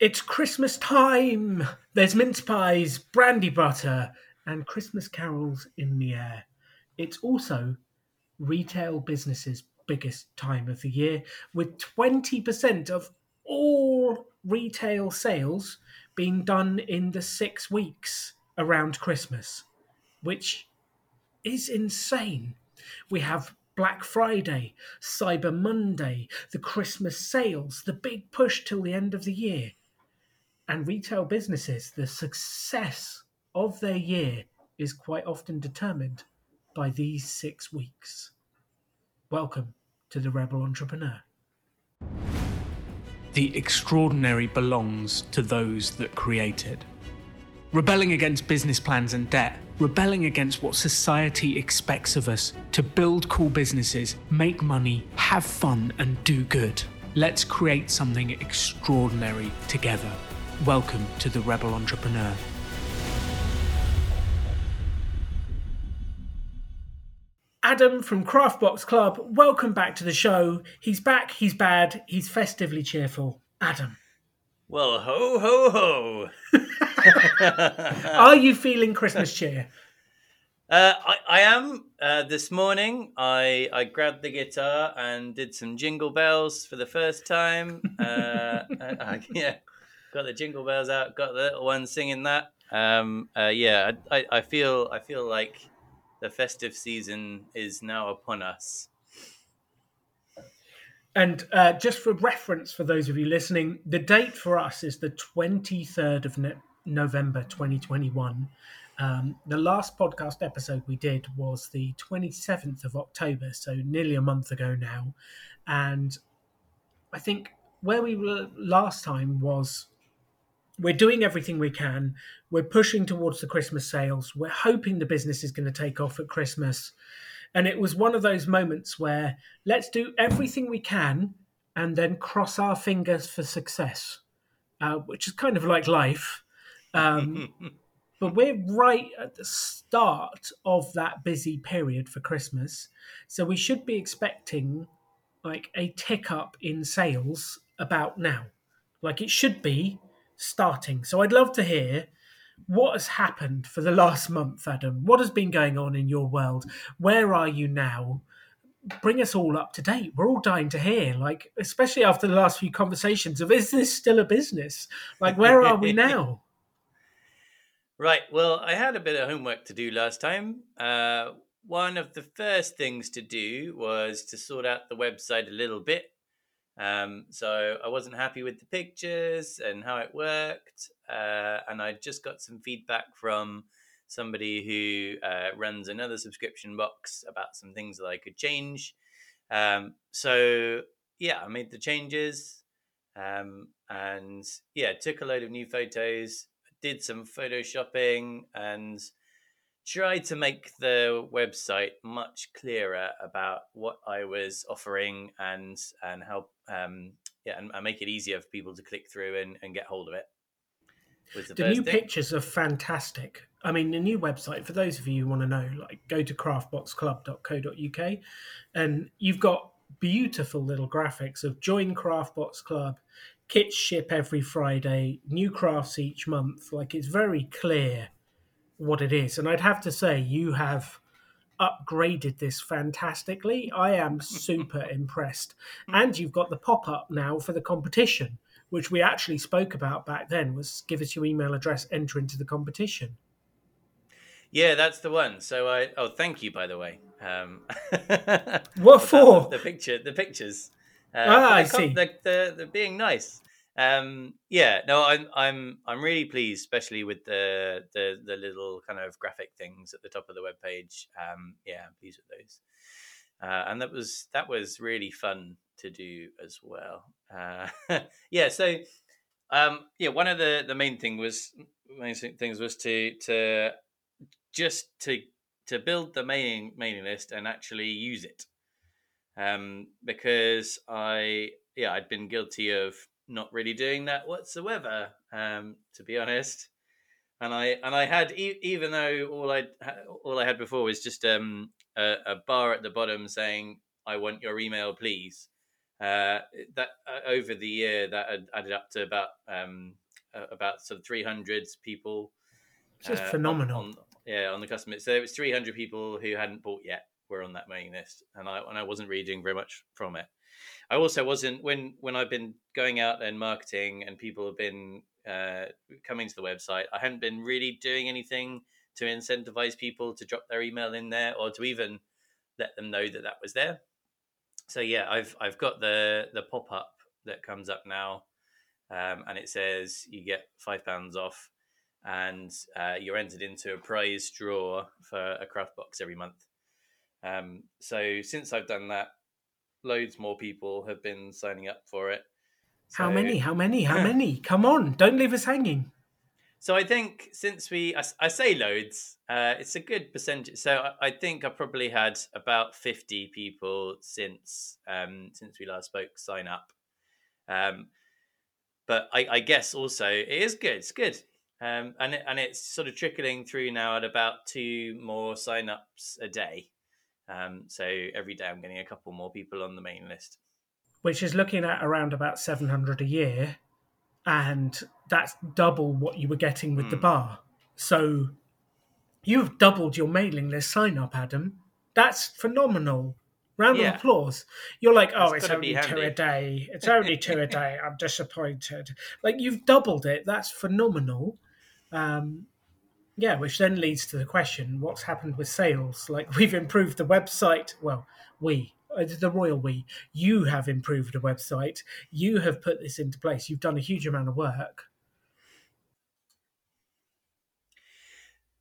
It's Christmas time. There's mince pies, brandy butter, and Christmas carols in the air. It's also retail businesses' biggest time of the year, with 20% of all retail sales being done in the six weeks around Christmas, which is insane. We have Black Friday, Cyber Monday, the Christmas sales, the big push till the end of the year. And retail businesses, the success of their year is quite often determined by these six weeks. Welcome to the Rebel Entrepreneur. The extraordinary belongs to those that create it. Rebelling against business plans and debt, rebelling against what society expects of us to build cool businesses, make money, have fun, and do good. Let's create something extraordinary together. Welcome to the Rebel Entrepreneur. Adam from Craftbox Club, welcome back to the show. He's back, he's bad, he's festively cheerful. Adam. Well, ho, ho, ho. Are you feeling Christmas cheer? Uh, I, I, am. Uh, this morning, I, I grabbed the guitar and did some jingle bells for the first time. Uh, I, yeah, got the jingle bells out, got the little one singing that. Um, uh, yeah, I, I feel I feel like the festive season is now upon us. And uh, just for reference, for those of you listening, the date for us is the 23rd of ne- November 2021. Um, the last podcast episode we did was the 27th of October, so nearly a month ago now. And I think where we were last time was we're doing everything we can. We're pushing towards the Christmas sales. We're hoping the business is going to take off at Christmas. And it was one of those moments where let's do everything we can and then cross our fingers for success, uh, which is kind of like life. Um, but we're right at the start of that busy period for Christmas. So we should be expecting like a tick up in sales about now. Like it should be starting. So I'd love to hear what has happened for the last month, Adam. What has been going on in your world? Where are you now? Bring us all up to date. We're all dying to hear, like, especially after the last few conversations of is this still a business? Like, where are we now? Right. Well, I had a bit of homework to do last time. Uh, one of the first things to do was to sort out the website a little bit um, so I wasn't happy with the pictures and how it worked. Uh, and I just got some feedback from somebody who uh, runs another subscription box about some things that I could change. Um, so yeah, I made the changes. Um, and yeah, took a load of new photos, did some photoshopping and tried to make the website much clearer about what I was offering and and how um, yeah and, and, make it easier for people to click through and, and get hold of it. The, the new thing. pictures are fantastic. I mean, the new website for those of you who want to know, like go to craftboxclub.co.uk, and you've got beautiful little graphics of join Craftbox Club, kits ship every Friday, new crafts each month. Like it's very clear what it is. And I'd have to say, you have upgraded this fantastically. I am super impressed. And you've got the pop up now for the competition, which we actually spoke about back then was give us your email address, enter into the competition. Yeah, that's the one. So I oh thank you by the way. Um, what for? The picture the pictures. Uh, ah, I see. The, the, the being nice. Um, yeah, no, I'm I'm I'm really pleased, especially with the the the little kind of graphic things at the top of the web page. Um, yeah, I'm pleased with those, uh, and that was that was really fun to do as well. Uh, yeah, so um, yeah, one of the the main thing was main things was to to just to to build the mailing mailing list and actually use it, um, because I yeah I'd been guilty of not really doing that whatsoever, um, to be honest. And I and I had even though all I all I had before was just um, a, a, bar at the bottom saying I want your email, please. uh, that uh, over the year that had added up to about um, uh, about sort of 300 people. Just phenomenal. On, on, yeah, on the customer. So it was 300 people who hadn't bought yet were on that mailing list, and I and I wasn't reading very much from it. I also wasn't when when I've been going out and marketing, and people have been uh, coming to the website. I hadn't been really doing anything to incentivize people to drop their email in there, or to even let them know that that was there. So yeah, I've I've got the the pop up that comes up now, um, and it says you get five pounds off, and uh, you're entered into a prize draw for a craft box every month. Um, so since I've done that, loads more people have been signing up for it. So, how many? How many? How many? Come on, don't leave us hanging. So I think since we, I, I say loads, uh, it's a good percentage. So I, I, think I probably had about fifty people since um, since we last spoke sign up. Um, but I, I, guess also it is good. It's good, um, and it, and it's sort of trickling through now at about two more sign ups a day. Um, so every day I'm getting a couple more people on the main list. Which is looking at around about 700 a year. And that's double what you were getting with mm. the hmm. bar. So you've doubled your mailing list sign up, Adam. That's phenomenal. Round yeah. of applause. You're like, oh, it's, it's only two a day. It's only two a day. I'm disappointed. Like you've doubled it. That's phenomenal. Um, yeah, which then leads to the question what's happened with sales? Like, we've improved the website. Well, we, uh, the royal we, you have improved the website. You have put this into place. You've done a huge amount of work.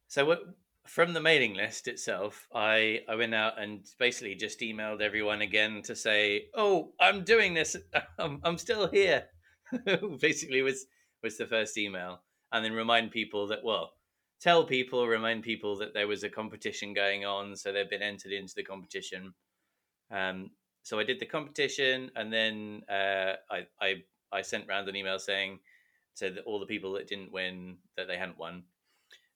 So, from the mailing list itself, I, I went out and basically just emailed everyone again to say, "Oh, I'm doing this. I'm, I'm still here." basically, was was the first email, and then remind people that well, tell people, remind people that there was a competition going on, so they've been entered into the competition. Um, so I did the competition, and then uh, I, I I sent round an email saying to the, all the people that didn't win that they hadn't won,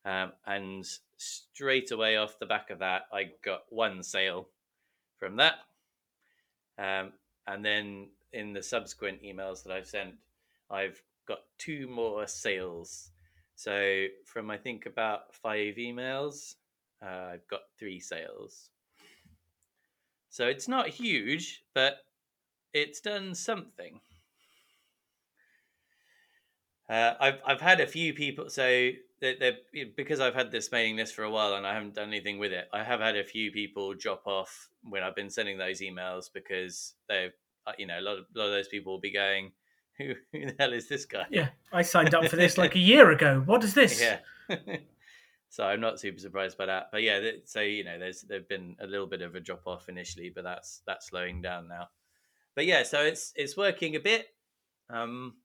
um, and straight away off the back of that, I got one sale from that, um, and then in the subsequent emails that I've sent, I've got two more sales so from I think about five emails, uh, I've got three sales. So it's not huge, but it's done something. Uh, I've I've had a few people so they because I've had this mailing list for a while and I haven't done anything with it. I have had a few people drop off when I've been sending those emails because they've uh, you know a lot of a lot of those people will be going, who, who the hell is this guy? Yeah, I signed up for this like a year ago. What is this? Yeah. so I'm not super surprised by that. But yeah, so you know, there's there've been a little bit of a drop off initially, but that's that's slowing down now. But yeah, so it's it's working a bit. Um,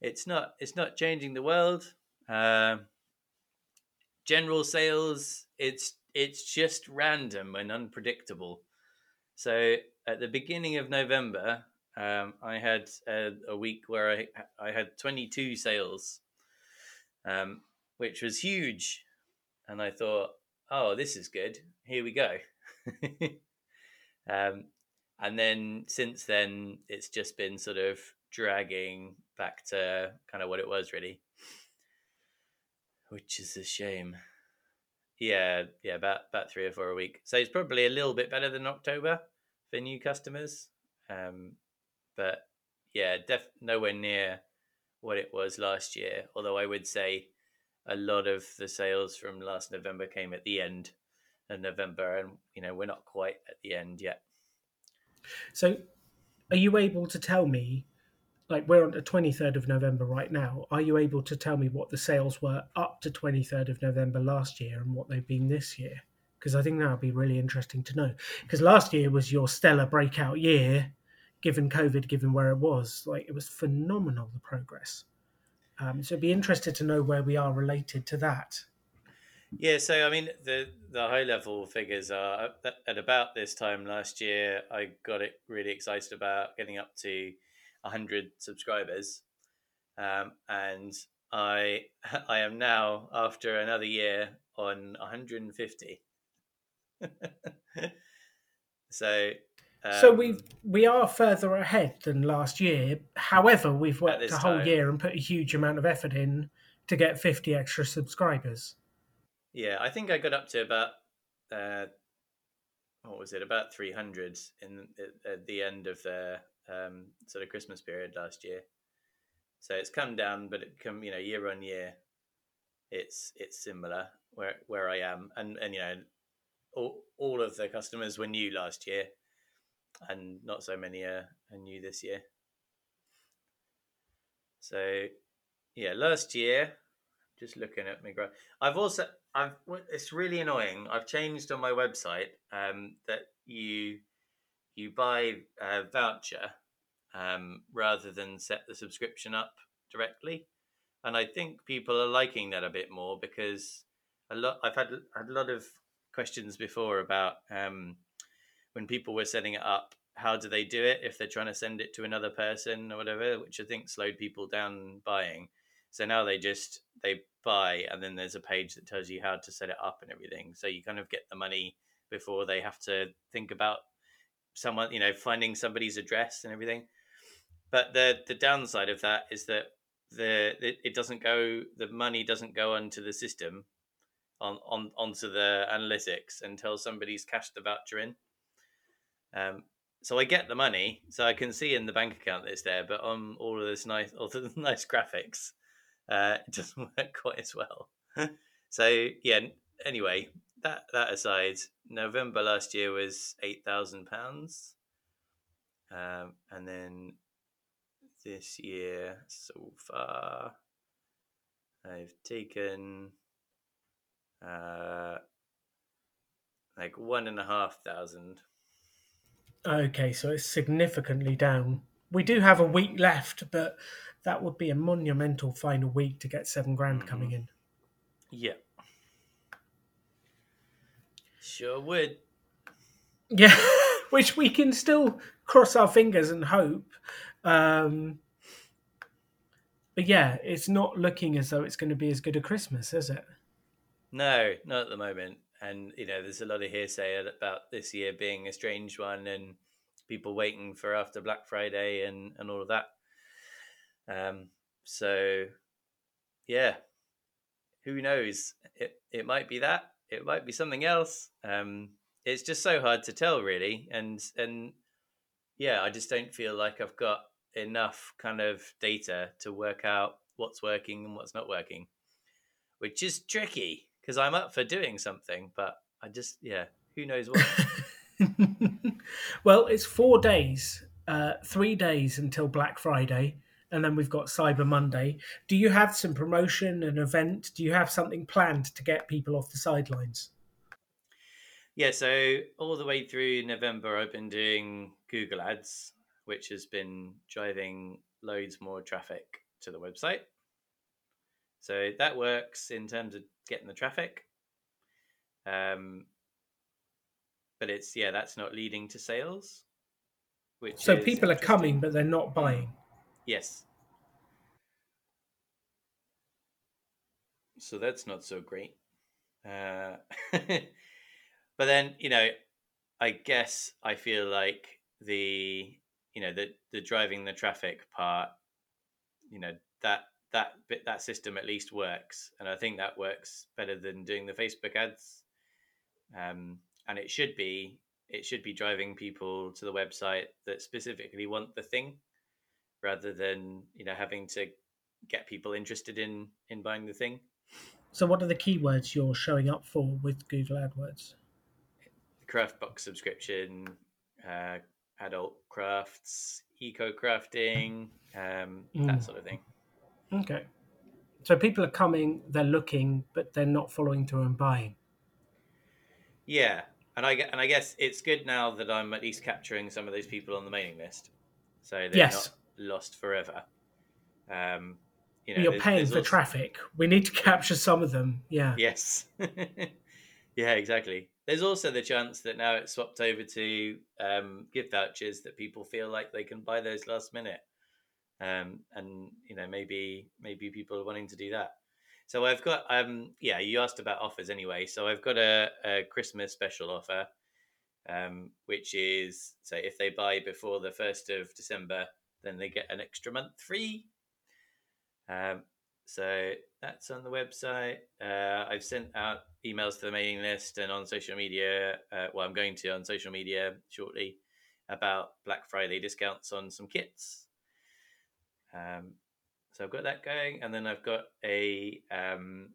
it's not it's not changing the world. Uh, general sales, it's it's just random and unpredictable. So at the beginning of November, um, I had a, a, week where I I had 22 sales, um, which was huge, and I thought, oh, this is good. Here we go. um, and then since then, it's just been sort of dragging back to kind of what it was really, which is a shame. Yeah, yeah, about about three or four a week. So it's probably a little bit better than October for new customers. Um, but yeah, def- nowhere near what it was last year. Although I would say a lot of the sales from last November came at the end of November, and you know we're not quite at the end yet. So, are you able to tell me? Like we're on the twenty third of November right now. Are you able to tell me what the sales were up to twenty third of November last year and what they've been this year? Because I think that would be really interesting to know. Because last year was your stellar breakout year, given COVID, given where it was. Like it was phenomenal the progress. Um, so I'd be interested to know where we are related to that. Yeah, so I mean the the high level figures are at about this time last year. I got it really excited about getting up to hundred subscribers, um, and I I am now after another year on 150. so so Um, we we are further ahead than last year. However, we've worked a whole time. year and put a huge amount of effort in to get 50 extra subscribers. Yeah, I think I got up to about uh, what was it? About three hundred in at, at the end of the um, sort of Christmas period last year. So it's come down, but it come you know year on year, it's it's similar where where I am, and and you know all all of the customers were new last year, and not so many are, are new this year. So yeah, last year just looking at my graph. I've also I've it's really annoying. I've changed on my website um, that you you buy a voucher um, rather than set the subscription up directly, and I think people are liking that a bit more because a lot I've had had a lot of questions before about um, when people were setting it up. How do they do it if they're trying to send it to another person or whatever, which I think slowed people down buying. So now they just they buy, and then there's a page that tells you how to set it up and everything. So you kind of get the money before they have to think about someone, you know, finding somebody's address and everything. But the the downside of that is that the it, doesn't go, the money doesn't go onto the system, on on onto the analytics until somebody's cashed the voucher in. Um, so I get the money, so I can see in the bank account that it's there, but on all of this nice, all the nice graphics, uh, it doesn't work quite as well. so yeah. Anyway, that that aside, November last year was eight thousand pounds, um, and then this year so far, I've taken uh, like one and a half thousand. Okay, so it's significantly down. We do have a week left, but that would be a monumental final week to get seven grand coming in. Yeah. Sure would. Yeah, which we can still cross our fingers and hope. Um, but yeah, it's not looking as though it's going to be as good a Christmas, is it? No, not at the moment. And you know, there's a lot of hearsay about this year being a strange one, and people waiting for after Black Friday and and all of that. Um, so yeah, who knows? It it might be that. It might be something else. Um, it's just so hard to tell, really. And and yeah, I just don't feel like I've got enough kind of data to work out what's working and what's not working, which is tricky because I'm up for doing something, but I just yeah, who knows what. well, it's four days, uh, three days until Black Friday, and then we've got Cyber Monday. Do you have some promotion, an event? Do you have something planned to get people off the sidelines? Yeah, so all the way through November, I've been doing Google Ads, which has been driving loads more traffic to the website. So that works in terms of getting the traffic. Um, but it's yeah, that's not leading to sales. Which So people are coming, but they're not buying. Yes. So that's not so great. Uh, but then, you know, I guess I feel like the, you know, the the driving the traffic part, you know, that that bit that system at least works, and I think that works better than doing the Facebook ads. Um, and it should be it should be driving people to the website that specifically want the thing rather than you know having to get people interested in in buying the thing So, what are the keywords you're showing up for with Google AdWords? craft box subscription uh, adult crafts eco crafting um, Mm. that sort of thing Okay. So people are coming, they're looking, but they're not following through and buying. yeah and i and i guess it's good now that i'm at least capturing some of those people on the mailing list so they're Yes. not lost forever um you know You're there's- paying there's for also- traffic. We need to capture some of them. Yeah. Yes. yeah, exactly. There's also the chance that now it's swapped over to um, gift vouchers that people feel like they can buy those last minute, um, and you know maybe maybe people are wanting to do that. So I've got um yeah you asked about offers anyway. So I've got a, a Christmas special offer, um, which is so if they buy before the first of December, then they get an extra month free. Um, so that's on the website. Uh, I've sent out emails to the mailing list and on social media. Uh, well, I'm going to on social media shortly about Black Friday discounts on some kits. Um, so I've got that going, and then I've got a um,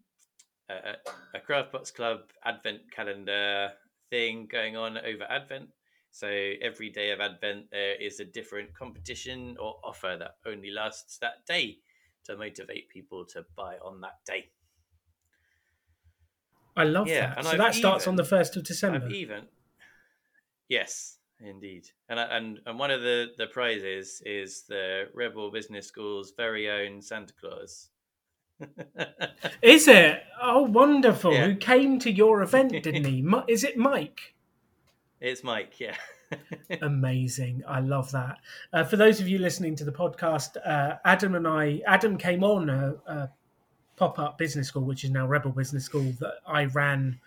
a, a Craftbox Club Advent calendar thing going on over Advent. So every day of Advent, there is a different competition or offer that only lasts that day to motivate people to buy on that day. I love Yeah, that. So I've that starts on the 1st of December. I've even, yes, indeed, and and and one of the the prizes is the Rebel Business School's very own Santa Claus. Is it? Oh, wonderful. Yeah. Who came to your event, didn't he? Is it Mike? it's Mike, yeah. Amazing. I love that. Uh, for those of you listening to the podcast, uh, Adam and I, Adam came on a, a pop up business school, which is now Rebel Business School, that I ran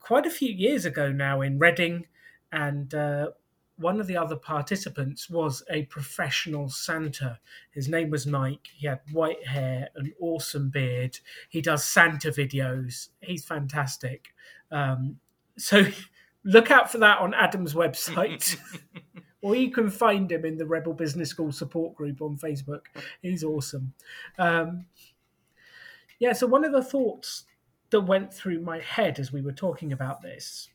quite a few years ago now in Reading. And uh, one of the other participants was a professional Santa. His name was Mike. He had white hair, an awesome beard. He does Santa videos. He's fantastic. Um, so look out for that on Adam's website. or you can find him in the Rebel Business School support group on Facebook. He's awesome. Um, yeah, so one of the thoughts that went through my head as we were talking about this,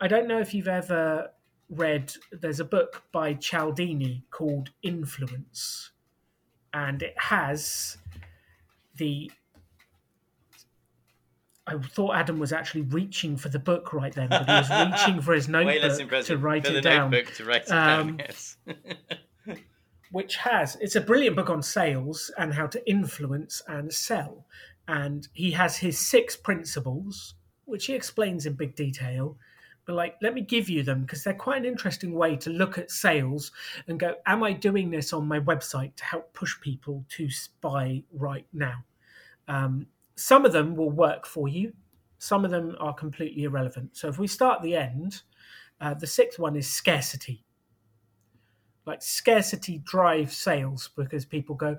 I don't know if you've ever read, there's a book by Cialdini called Influence, and it has the. I thought Adam was actually reaching for the book right then, but he was reaching for his notebook to write it down to write it Um, down. Yes. which has it's a brilliant book on sales and how to influence and sell and he has his six principles which he explains in big detail but like let me give you them because they're quite an interesting way to look at sales and go am i doing this on my website to help push people to buy right now? Um, some of them will work for you. Some of them are completely irrelevant. So if we start at the end uh, the sixth one is scarcity. Like scarcity drives sales because people go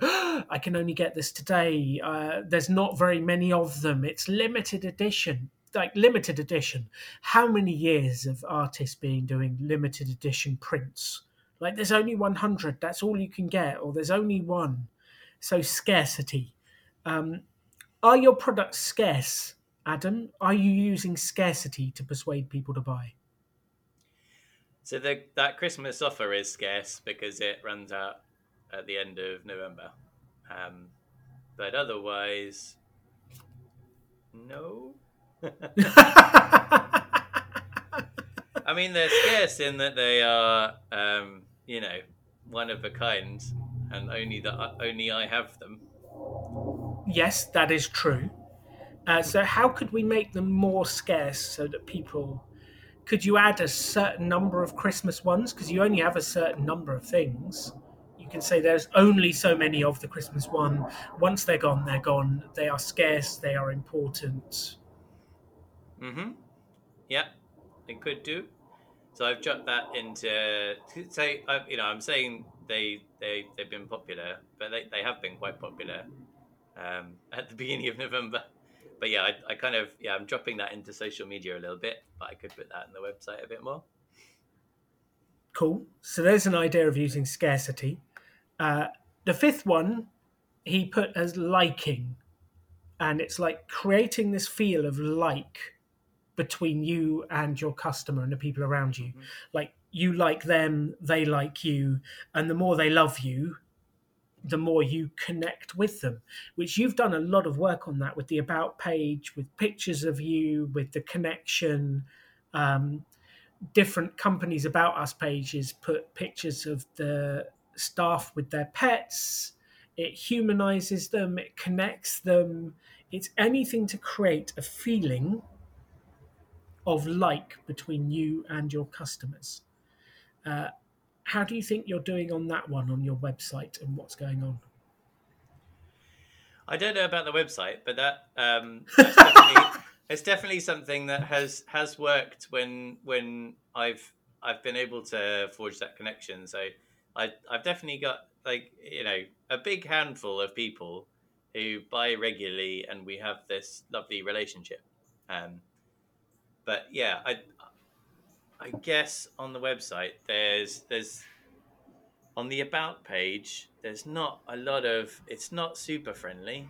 i can only get this today. Uh, there's not very many of them. It's limited edition like limited edition. How many years of artists being doing limited edition prints? Like there's only 100 that's all you can get or there's only one. So scarcity. Um, are your products scarce adam? Are you using scarcity to persuade people to buy? So the, that Christmas offer is scarce because it runs out at the end of November. Um, but otherwise, no. I mean, they're scarce in that they are, um, you know, one of a kind, and only that only I have them. Yes, that is true. Uh, so, how could we make them more scarce so that people could you add a certain number of Christmas ones because you only have a certain number of things? You can say there's only so many of the Christmas one. Once they're gone, they're gone. They are scarce. They are important. Mm-hmm. Yeah, it could do. So I've dropped that into say, I- you know, I'm saying they they they've been popular, but they, they have been quite popular um, at the beginning of November. But yeah, I, I kind of yeah, I'm dropping that into social media a little bit, but I could put that in the website a bit more. Cool. So there's an idea of using scarcity. Uh, the fifth one he put as liking, and it's like creating this feel of like between you and your customer and the people around you. Like you like them, they like you, and the more they love you, the more you connect with them. Which you've done a lot of work on that with the about page, with pictures of you, with the connection. Um, different companies about us pages put pictures of the staff with their pets it humanizes them it connects them it's anything to create a feeling of like between you and your customers uh, how do you think you're doing on that one on your website and what's going on I don't know about the website, but that um, that's definitely, it's definitely something that has has worked when when I've I've been able to forge that connection. So I I've definitely got like you know a big handful of people who buy regularly, and we have this lovely relationship. Um, but yeah, I I guess on the website there's there's on the about page there's not a lot of it's not super friendly.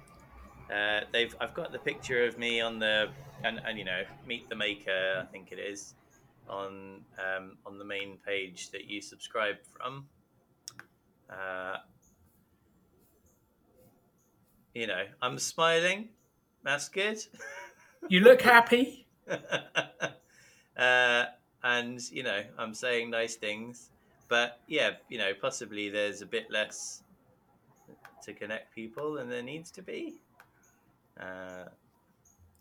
Uh, they've I've got the picture of me on the and, and you know meet the maker I think it is on um, on the main page that you subscribe from. Uh, you know, I'm smiling. That's good. You look happy. uh, and you know, I'm saying nice things, but yeah, you know, possibly there's a bit less to connect people than there needs to be. Uh,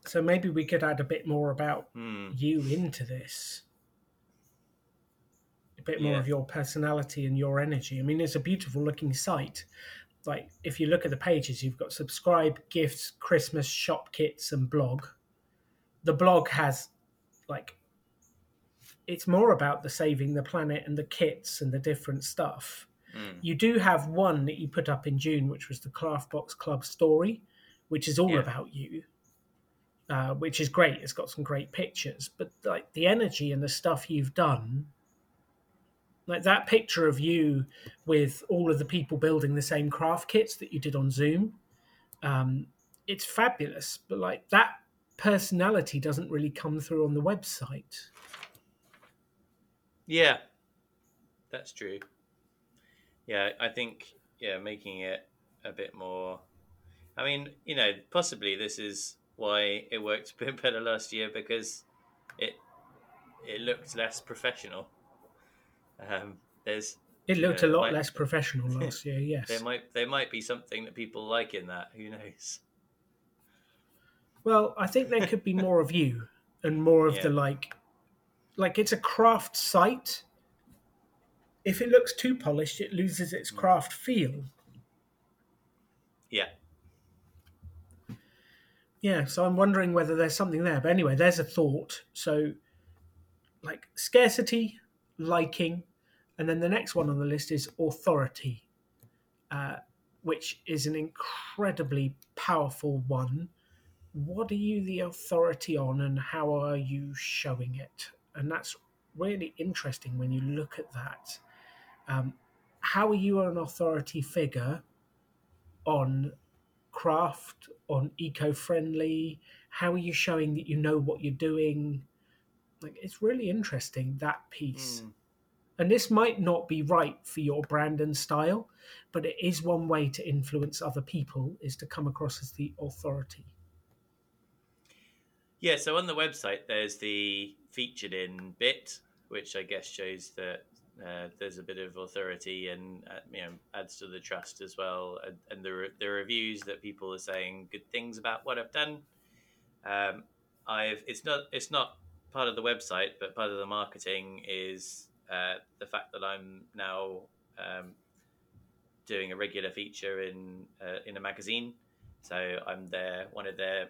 So maybe we could add a bit more about hmm. you into this. A bit more Yeah. of your personality and your energy. I mean, it's a beautiful looking site. Like, if you look at the pages, you've got subscribe, gifts, Christmas, shop kits, and blog. The blog has, like, it's more about the saving the planet and the kits and the different stuff. Mm. You do have one that you put up in June, which was the Craft Box Club story, which is all Yeah. about you, uh, which is great. It's got some great pictures, but like the energy and the stuff you've done, like that picture of you with all of the people building the same craft kits that you did on Zoom, um, it's fabulous. But like that personality doesn't really come through on the website. Yeah, that's true. Yeah, I think yeah, making it a bit more. I mean, you know, possibly this is why it worked a bit better last year because it it looked less professional. Um, there's It looked Yeah, a lot like- less professional last year. Yes. there might there might be something that people like in that. Who knows? Well, I think there could be more of you and more of the like like it's a craft site. If it looks too polished, it loses its craft feel. Yeah, Yeah, so I'm wondering whether there's something there. But anyway, there's a thought. So like scarcity, liking, and then the next one on the list is authority, uh, which is an incredibly powerful one. What are you the authority on, and how are you showing it? And that's really interesting when you look at that. Um, how are you an authority figure on craft, on eco-friendly? How are you showing that you know what you're doing? Like it's really interesting that piece. Mm. And this might not be right for your brand and style, but it is one way to influence other people is to come across as the authority. Yeah. So on the website, there's the featured in bit, which I guess shows that uh, there's a bit of authority and uh, you know adds to the trust as well. And, and the re- the reviews that people are saying good things about what I've done. Um, I've it's not it's not part of the website, but part of the marketing is uh, the fact that I'm now um, doing a regular feature in uh, in a magazine. So I'm there, one of their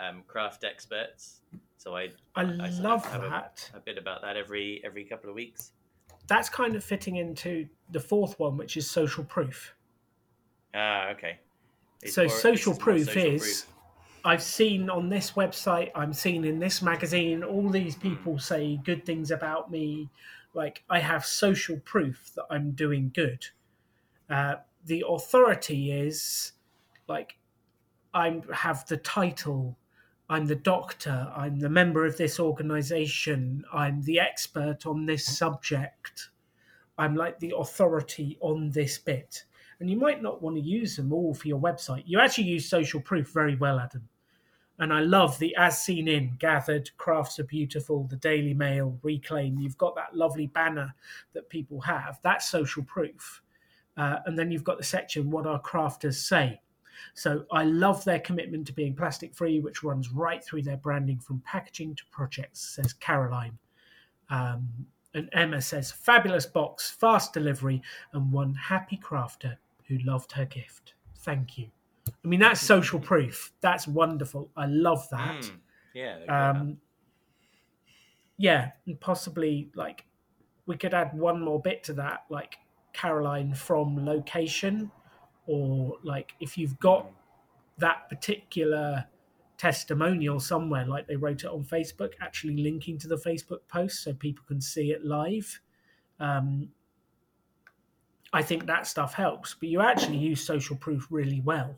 um, craft experts. So I I, I love that. a bit about that every every couple of weeks. That's kind of fitting into the fourth one, which is social proof. Ah, okay. It's so more- social proof social is proof. I've seen on this website, I'm seen in this magazine, all these people say good things about me. Like I have social proof that I'm doing good. Uh, the authority is like I have the title, I'm the doctor, I'm the member of this organization, I'm the expert on this subject, I'm like the authority on this bit and you might not want to use them all for your website. You actually use social proof very well, Adam. And I love the as seen in, gathered, crafts are beautiful, the Daily Mail, reclaim. You've got that lovely banner that people have. That's social proof. Uh, and then you've got the section, what our crafters say. So I love their commitment to being plastic free, which runs right through their branding from packaging to projects, says Caroline. Um, and Emma says, fabulous box, fast delivery, and one happy crafter who loved her gift. Thank you. I mean, that's social proof. That's wonderful. I love that. Mm, yeah. they've got that. Um, yeah, and possibly like we could add one more bit to that, like Caroline from location, or like if you've got that particular testimonial somewhere, like they wrote it on Facebook, actually linking to the Facebook post so people can see it live. Um, I think that stuff helps, but you actually use social proof really well.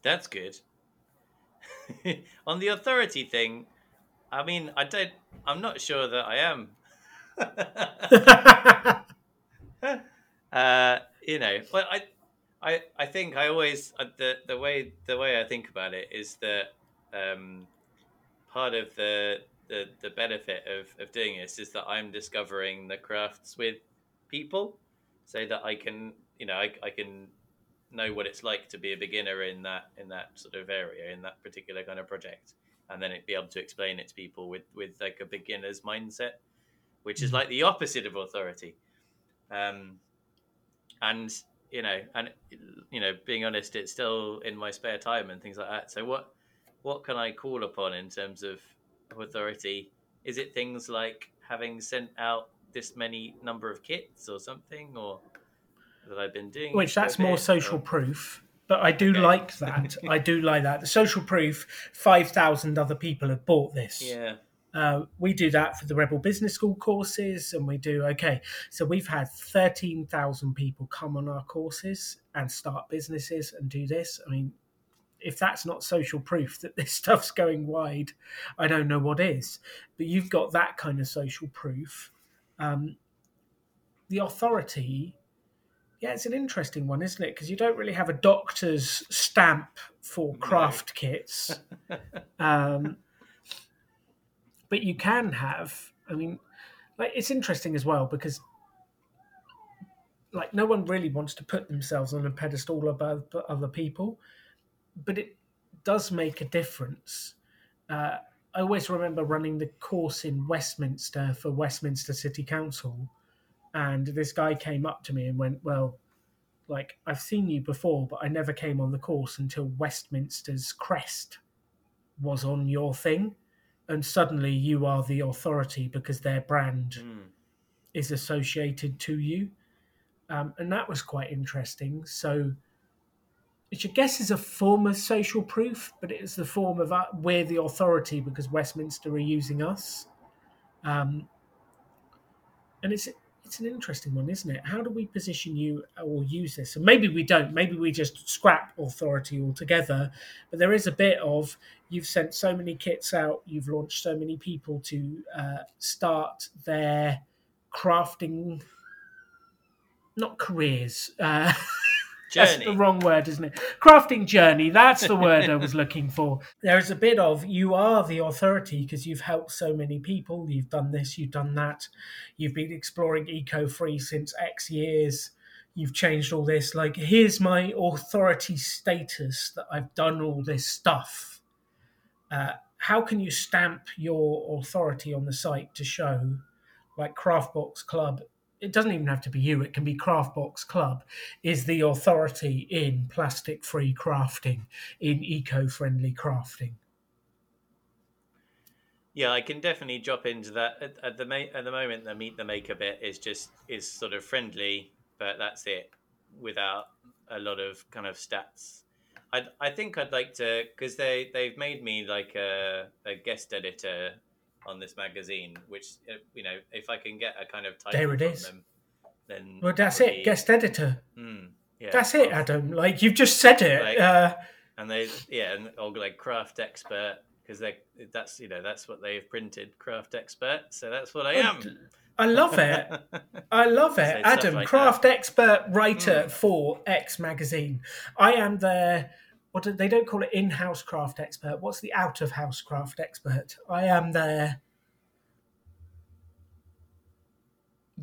That's good. on the authority thing, I mean, I don't. I'm not sure that I am. Uh, you know, but I, I, I think I always uh, the the way the way I think about it is that um, part of the, the the benefit of of doing this is that I'm discovering the crafts with people, so that I can you know I, I can know what it's like to be a beginner in that in that sort of area in that particular kind of project and then it be able to explain it to people with with like a beginner's mindset which is like the opposite of authority um and you know and you know being honest it's still in my spare time and things like that so what what can i call upon in terms of authority is it things like having sent out this many number of kits or something or that I've been doing. Which that's more social or... proof. But I do okay. like that. I do like that. The social proof, 5,000 other people have bought this. Yeah. Uh, we do that for the Rebel Business School courses, and we do okay. So we've had thirteen thousand people come on our courses and start businesses and do this. I mean, if that's not social proof that this stuff's going wide, I don't know what is. But you've got that kind of social proof. Um, the authority yeah, it's an interesting one, isn't it? Because you don't really have a doctor's stamp for craft no. kits. um, but you can have, I mean, like it's interesting as well because like no one really wants to put themselves on a pedestal above other people, but it does make a difference. Uh, I always remember running the course in Westminster for Westminster City Council, and this guy came up to me and went, Well, like, I've seen you before, but I never came on the course until Westminster's crest was on your thing. And suddenly you are the authority because their brand mm. is associated to you. Um, and that was quite interesting. So, which I guess is a form of social proof, but it's the form of uh, we're the authority because Westminster are using us. Um, and it's it's an interesting one, isn't it? How do we position you or use this? And maybe we don't. Maybe we just scrap authority altogether. But there is a bit of you've sent so many kits out, you've launched so many people to uh, start their crafting, not careers. Uh, Journey. That's the wrong word, isn't it? Crafting journey. That's the word I was looking for. There is a bit of you are the authority because you've helped so many people. You've done this, you've done that. You've been exploring eco free since X years. You've changed all this. Like, here's my authority status that I've done all this stuff. Uh, how can you stamp your authority on the site to show, like Craftbox Club it doesn't even have to be you, it can be Craftbox Club, is the authority in plastic free crafting, in eco friendly crafting. Yeah, I can definitely drop into that. At, at the ma- at the moment, the meet the maker bit is just is sort of friendly, but that's it, without a lot of kind of stats. I I think I'd like to because they they've made me like a, a guest editor on this magazine, which uh, you know, if I can get a kind of title there it is. Them, then well, that's it. Be... Guest editor. Mm, yeah, that's it, Adam. Like you've just said it. Like, uh... and they, yeah, and or like craft expert because they that's you know that's what they've printed, craft expert. So that's what I am. I love it. I love it. So Adam, like craft that. expert writer mm. for X magazine. I am their what do, they don't call it in-house craft expert. What's the out-of-house craft expert? I am their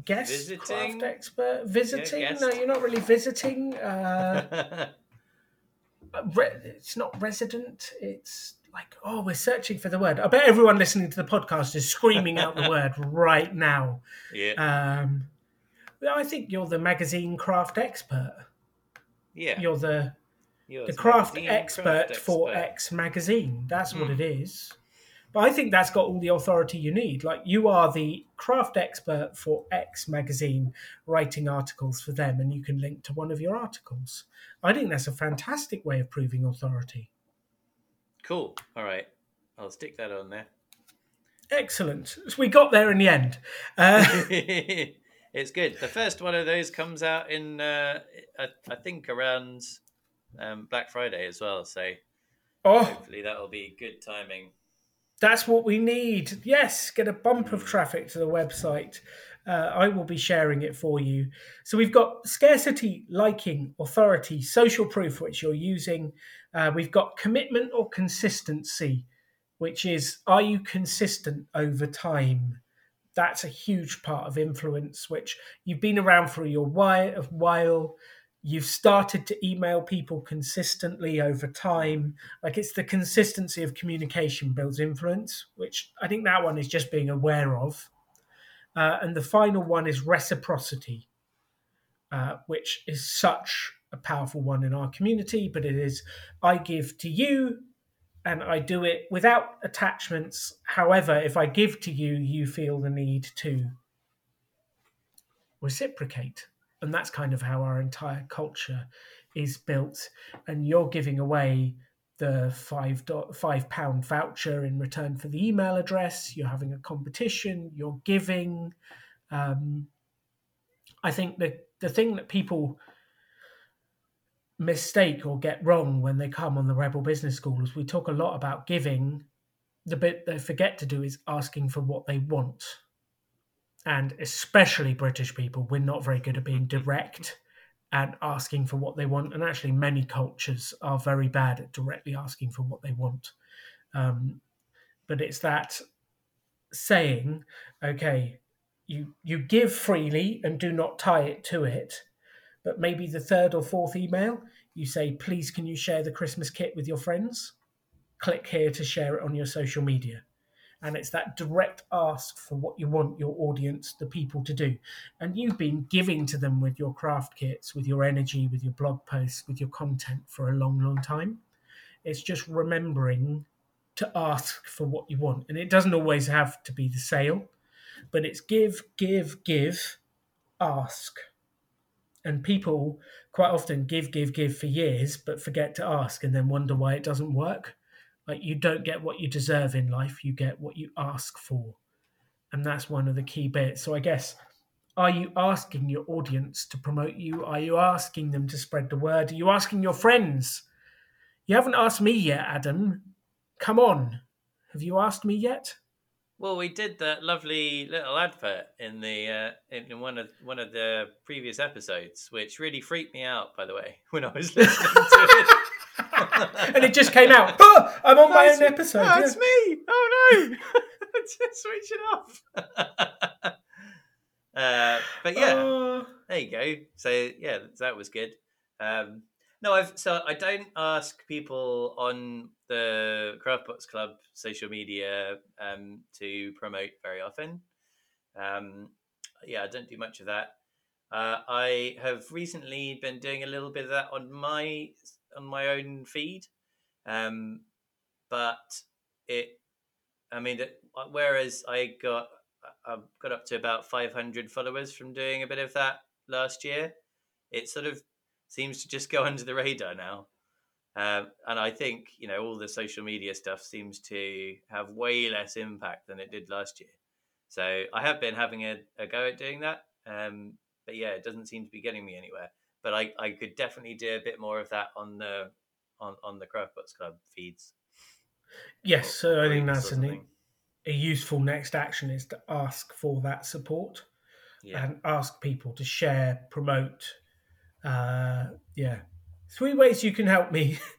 guest visiting? craft expert. Visiting? Yeah, no, you're not really visiting. Uh, it's not resident. It's like, oh, we're searching for the word. I bet everyone listening to the podcast is screaming out the word right now. Yeah. Um, I think you're the magazine craft expert. Yeah. You're the the craft expert craft for expert. X magazine. That's mm. what hmm. it is. But I think that's got all the authority you need. Like you are the craft expert for X magazine, writing articles for them, and you can link to one of your articles. I think that's a fantastic way of proving authority. Cool. All right. I'll stick that on there. Excellent. So we got there in the end. Uh, it's good. The first one of those comes out in, uh, I, I think, around um, Black Friday as well. So oh, hopefully that'll be good timing. That's what we need. Yes, get a bump of traffic to the website. Uh, I will be sharing it for you. So we've got scarcity, liking, authority, social proof, which you're using. Uh, we've got commitment or consistency, which is are you consistent over time? That's a huge part of influence, which you've been around for your while. You've started to email people consistently over time. Like it's the consistency of communication builds influence, which I think that one is just being aware of. Uh, and the final one is reciprocity, uh, which is such a powerful one in our community. But it is I give to you and I do it without attachments. However, if I give to you, you feel the need to reciprocate. And that's kind of how our entire culture is built. And you're giving away the five five pound voucher in return for the email address. You're having a competition. You're giving. Um, I think the the thing that people mistake or get wrong when they come on the Rebel Business School is we talk a lot about giving. The bit they forget to do is asking for what they want. And especially British people, we're not very good at being direct and asking for what they want. And actually, many cultures are very bad at directly asking for what they want. Um, but it's that saying, okay, you you give freely and do not tie it to it. But maybe the third or fourth email, you say, please, can you share the Christmas kit with your friends? Click here to share it on your social media and it's that direct ask for what you want your audience the people to do. And you've been giving to them with your craft kits with your energy with your blog posts with your content for a long long time. It's just remembering to ask for what you want. And it doesn't always have to be the sale but it's give give give ask. And people quite often give give give for years but forget to ask and then wonder why it doesn't work like you don't get what you deserve in life, you get what you ask for. And that's one of the key bits. So I guess are you asking your audience to promote you? Are you asking them to spread the word? Are you asking your friends? You haven't asked me yet, Adam. Come on. Have you asked me yet? Well, we did that lovely little advert in the uh, in one of one of the previous episodes, which really freaked me out. By the way, when I was listening to it. and it just came out. Oh, I'm on my own episode. That's yeah. me. Oh no! just switch it off. uh, but yeah, uh... there you go. So yeah, that was good. Um, no, I've so I don't ask people on the Craftbox Club social media um, to promote very often. Um, yeah, I don't do much of that. Uh, I have recently been doing a little bit of that on my on my own feed, um, but it, I mean, it, whereas I got I got up to about 500 followers from doing a bit of that last year, it sort of seems to just go under the radar now. Um, and I think you know all the social media stuff seems to have way less impact than it did last year. So I have been having a, a go at doing that, um, but yeah, it doesn't seem to be getting me anywhere but I, I could definitely do a bit more of that on the on, on the Craftbox Club feeds. Yes, so I think that's an, a useful next action is to ask for that support yeah. and ask people to share, promote. Uh, yeah, three ways you can help me.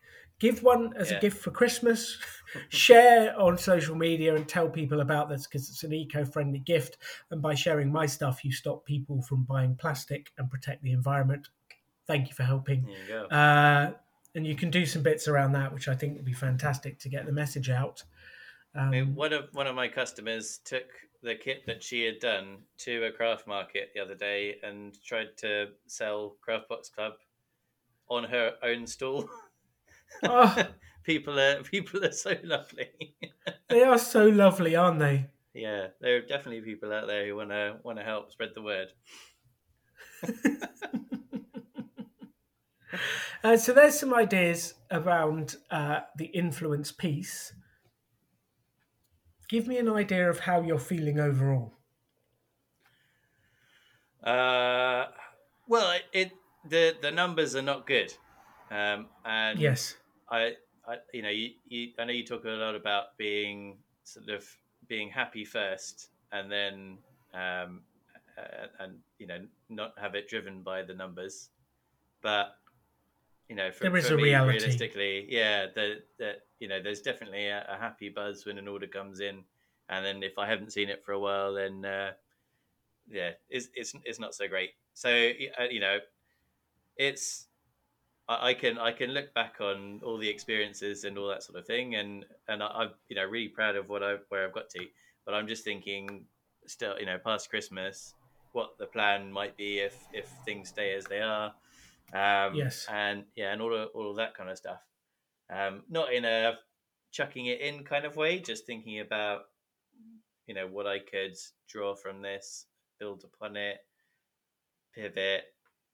Give one as yeah. a gift for Christmas. share on social media and tell people about this because it's an eco-friendly gift. And by sharing my stuff, you stop people from buying plastic and protect the environment thank you for helping. You uh, and you can do some bits around that, which I think would be fantastic to get the message out. Um, I mean, um, one of one of my customers took the kit that she had done to a craft market the other day and tried to sell Craftbox Club on her own stall. Oh. people are people are so lovely. they are so lovely, aren't they? Yeah, there are definitely people out there who want to want to help spread the word. uh, so there's some ideas around uh, the influence piece. Give me an idea of how you're feeling overall. Uh, well, it, it the the numbers are not good, um, and yes, I, I you know you, you I know you talk a lot about being sort of being happy first, and then um, uh, and you know not have it driven by the numbers, but you know for, there is for a me, reality. realistically, yeah, that that you know there's definitely a, a, happy buzz when an order comes in, and then if I haven't seen it for a while, then uh, yeah, it's it's it's not so great. So uh, you know, it's I can I can look back on all the experiences and all that sort of thing, and and I, am you know really proud of what I where I've got to. But I'm just thinking, still you know, past Christmas, what the plan might be if if things stay as they are. Um, yes. And yeah, and all of, all of that kind of stuff. Um, not in a chucking it in kind of way, just thinking about you know what I could draw from this, build upon it, pivot,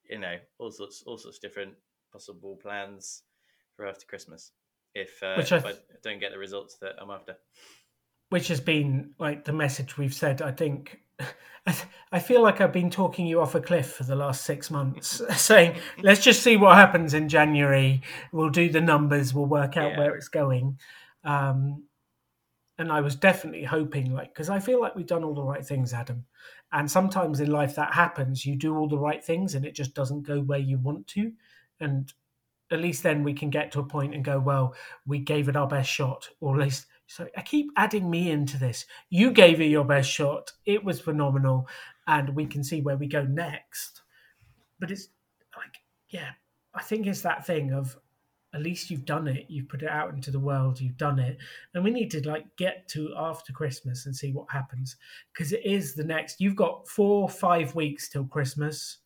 you know, all sorts all sorts of different possible plans for after Christmas if, uh, if I don't get the results that I'm after. Which has been like the message we've said. I think I feel like I've been talking you off a cliff for the last six months, saying, let's just see what happens in January. We'll do the numbers, we'll work out yeah. where it's going. Um, and I was definitely hoping, like, because I feel like we've done all the right things, Adam. And sometimes in life that happens. You do all the right things and it just doesn't go where you want to and at least then we can get to a point and go, well, we gave it our best shot, or at least. So I keep adding me into this. You gave it your best shot. It was phenomenal, and we can see where we go next. But it's like, yeah, I think it's that thing of at least you've done it. You've put it out into the world. You've done it, and we need to like get to after Christmas and see what happens because it is the next. You've got four, five weeks till Christmas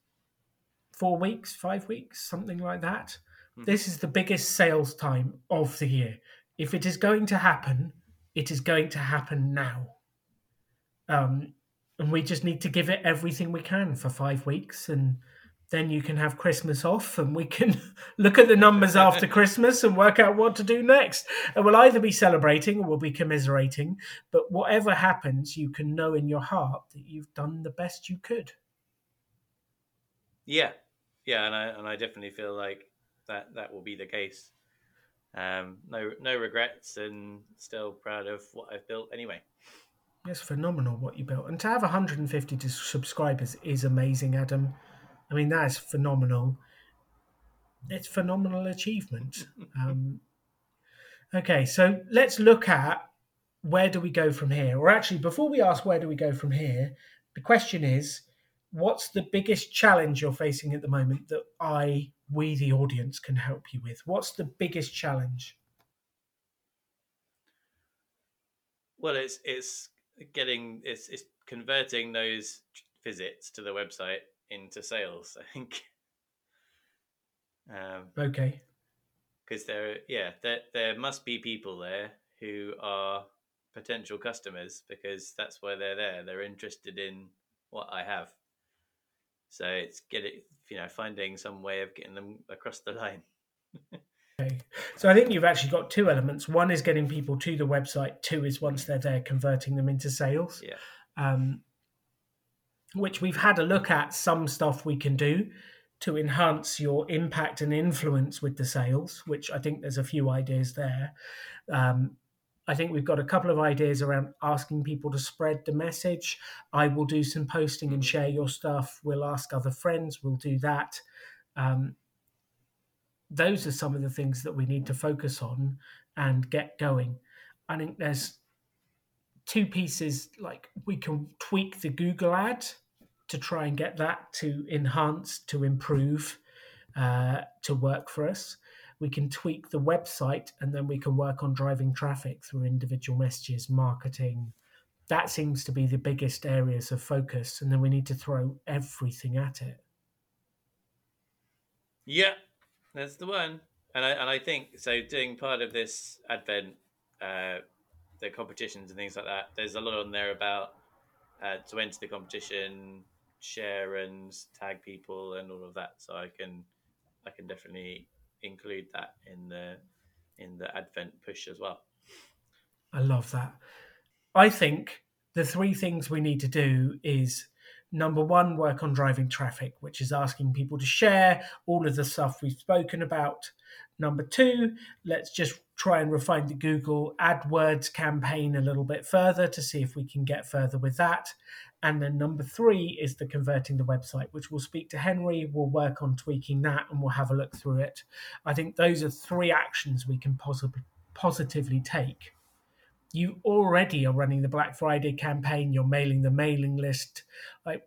four weeks, five weeks, something like that. Mm-hmm. This is the biggest sales time of the year. If it is going to happen, it is going to happen now. Um, and we just need to give it everything we can for five weeks and then you can have Christmas off and we can look at the numbers after Christmas and work out what to do next. And we'll either be celebrating or we'll be commiserating. But whatever happens, you can know in your heart that you've done the best you could. Yeah, yeah, and I and I definitely feel like that that will be the case. Um, no no regrets, and still proud of what I've built anyway. It's phenomenal what you built, and to have 150 subscribers is amazing, Adam. I mean, that is phenomenal. It's phenomenal achievement. Um, okay, so let's look at where do we go from here. Or actually, before we ask where do we go from here, the question is what's the biggest challenge you're facing at the moment that I, we, the audience, can help you with? What's the biggest challenge? Well, it's it's getting it's it's converting those visits to the website into sales. I think. Um, okay. Because there, yeah, there there must be people there who are potential customers because that's why they're there. They're interested in what I have. So it's get it, you know, finding some way of getting them across the line. okay. So I think you've actually got two elements. One is getting people to the website. Two is once they're there, converting them into sales. Yeah. Um, which we've had a look at some stuff we can do to enhance your impact and influence with the sales, which I think there's a few ideas there. Um, I think we've got a couple of ideas around asking people to spread the message. I will do some posting and share your stuff. We'll ask other friends. We'll do that. Um, those are some of the things that we need to focus on and get going. I think there's two pieces like we can tweak the Google ad to try and get that to enhance, to improve, uh, to work for us we can tweak the website and then we can work on driving traffic through individual messages, marketing. That seems to be the biggest areas of focus. And then we need to throw everything at it. Yeah, that's the one. and I and I think so. Doing part of this Advent, uh, the competitions and things like that. There's a lot on there about uh, to enter the competition, share and tag people and all of that. So I can I can definitely include that in the in the Advent push as well. I love that. I think the three things we need to do is number one, work on driving traffic, which is asking people to share all of the stuff we've spoken about. Number two, let's just try and refine the Google AdWords campaign a little bit further to see if we can get further with that. And then number three is the converting the website, which we'll speak to Henry. We'll work on tweaking that and we'll have a look through it. I think those are three actions we can possibly positively take. You already are running the Black Friday campaign, you're mailing the mailing list. Like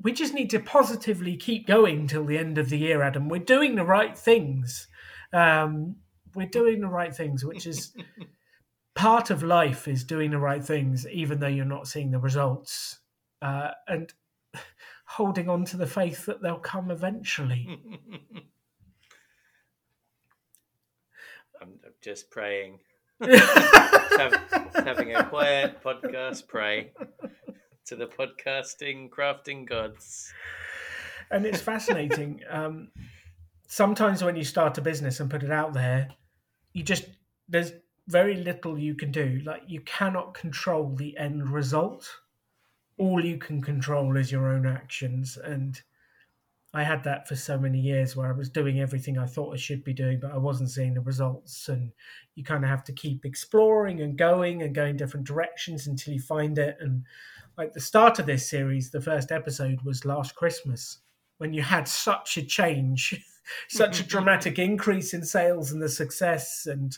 we just need to positively keep going till the end of the year, Adam. We're doing the right things. Um, we're doing the right things, which is part of life is doing the right things, even though you're not seeing the results, uh, and holding on to the faith that they'll come eventually. I'm, I'm just praying. Have, having a quiet podcast, pray to the podcasting, crafting gods. And it's fascinating. Um, sometimes when you start a business and put it out there, you just there's very little you can do. Like you cannot control the end result. All you can control is your own actions. And I had that for so many years where I was doing everything I thought I should be doing, but I wasn't seeing the results. And you kind of have to keep exploring and going and going different directions until you find it. And like the start of this series, the first episode was last Christmas when you had such a change, such a dramatic increase in sales and the success. And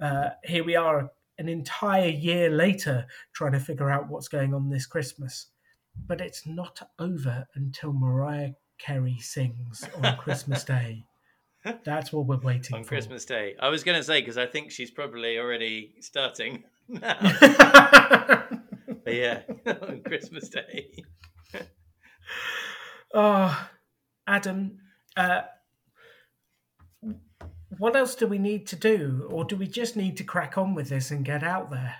uh, here we are an entire year later trying to figure out what's going on this Christmas. But it's not over until Mariah Carey sings on Christmas Day. That's what we're waiting for. on for. Christmas Day. I was going to say because I think she's probably already starting now. but yeah, on Christmas Day. oh, Adam, uh, what else do we need to do, or do we just need to crack on with this and get out there?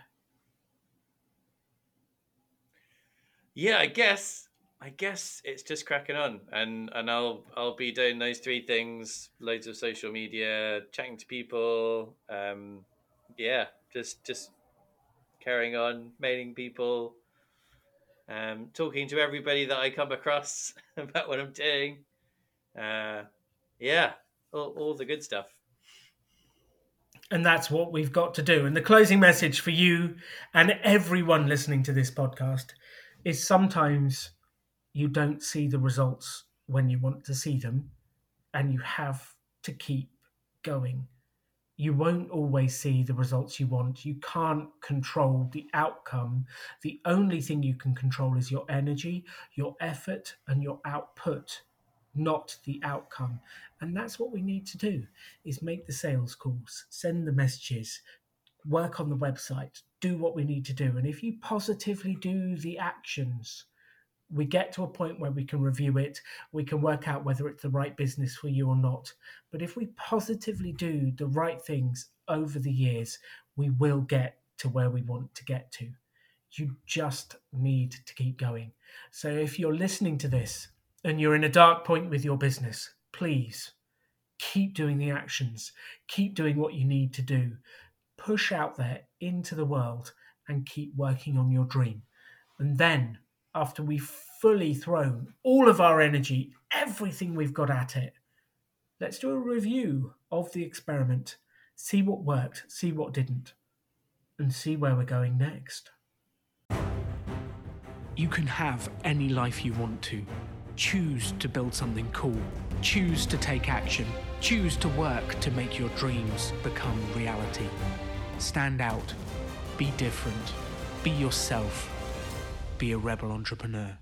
Yeah, I guess. I guess it's just cracking on, and and I'll I'll be doing those three things: loads of social media, chatting to people. Um, yeah, just just carrying on, mailing people, um, talking to everybody that I come across about what I'm doing. Uh, yeah, all, all the good stuff. And that's what we've got to do. And the closing message for you and everyone listening to this podcast is sometimes you don't see the results when you want to see them, and you have to keep going. You won't always see the results you want. You can't control the outcome. The only thing you can control is your energy, your effort, and your output, not the outcome. And that's what we need to do is make the sales calls, send the messages, work on the website, do what we need to do. And if you positively do the actions, we get to a point where we can review it, we can work out whether it's the right business for you or not. But if we positively do the right things over the years, we will get to where we want to get to. You just need to keep going. So if you're listening to this and you're in a dark point with your business, please keep doing the actions, keep doing what you need to do, push out there into the world and keep working on your dream. And then after we've fully thrown all of our energy, everything we've got at it, let's do a review of the experiment, see what worked, see what didn't, and see where we're going next. You can have any life you want to. Choose to build something cool. Choose to take action. Choose to work to make your dreams become reality. Stand out. Be different. Be yourself be a rebel entrepreneur.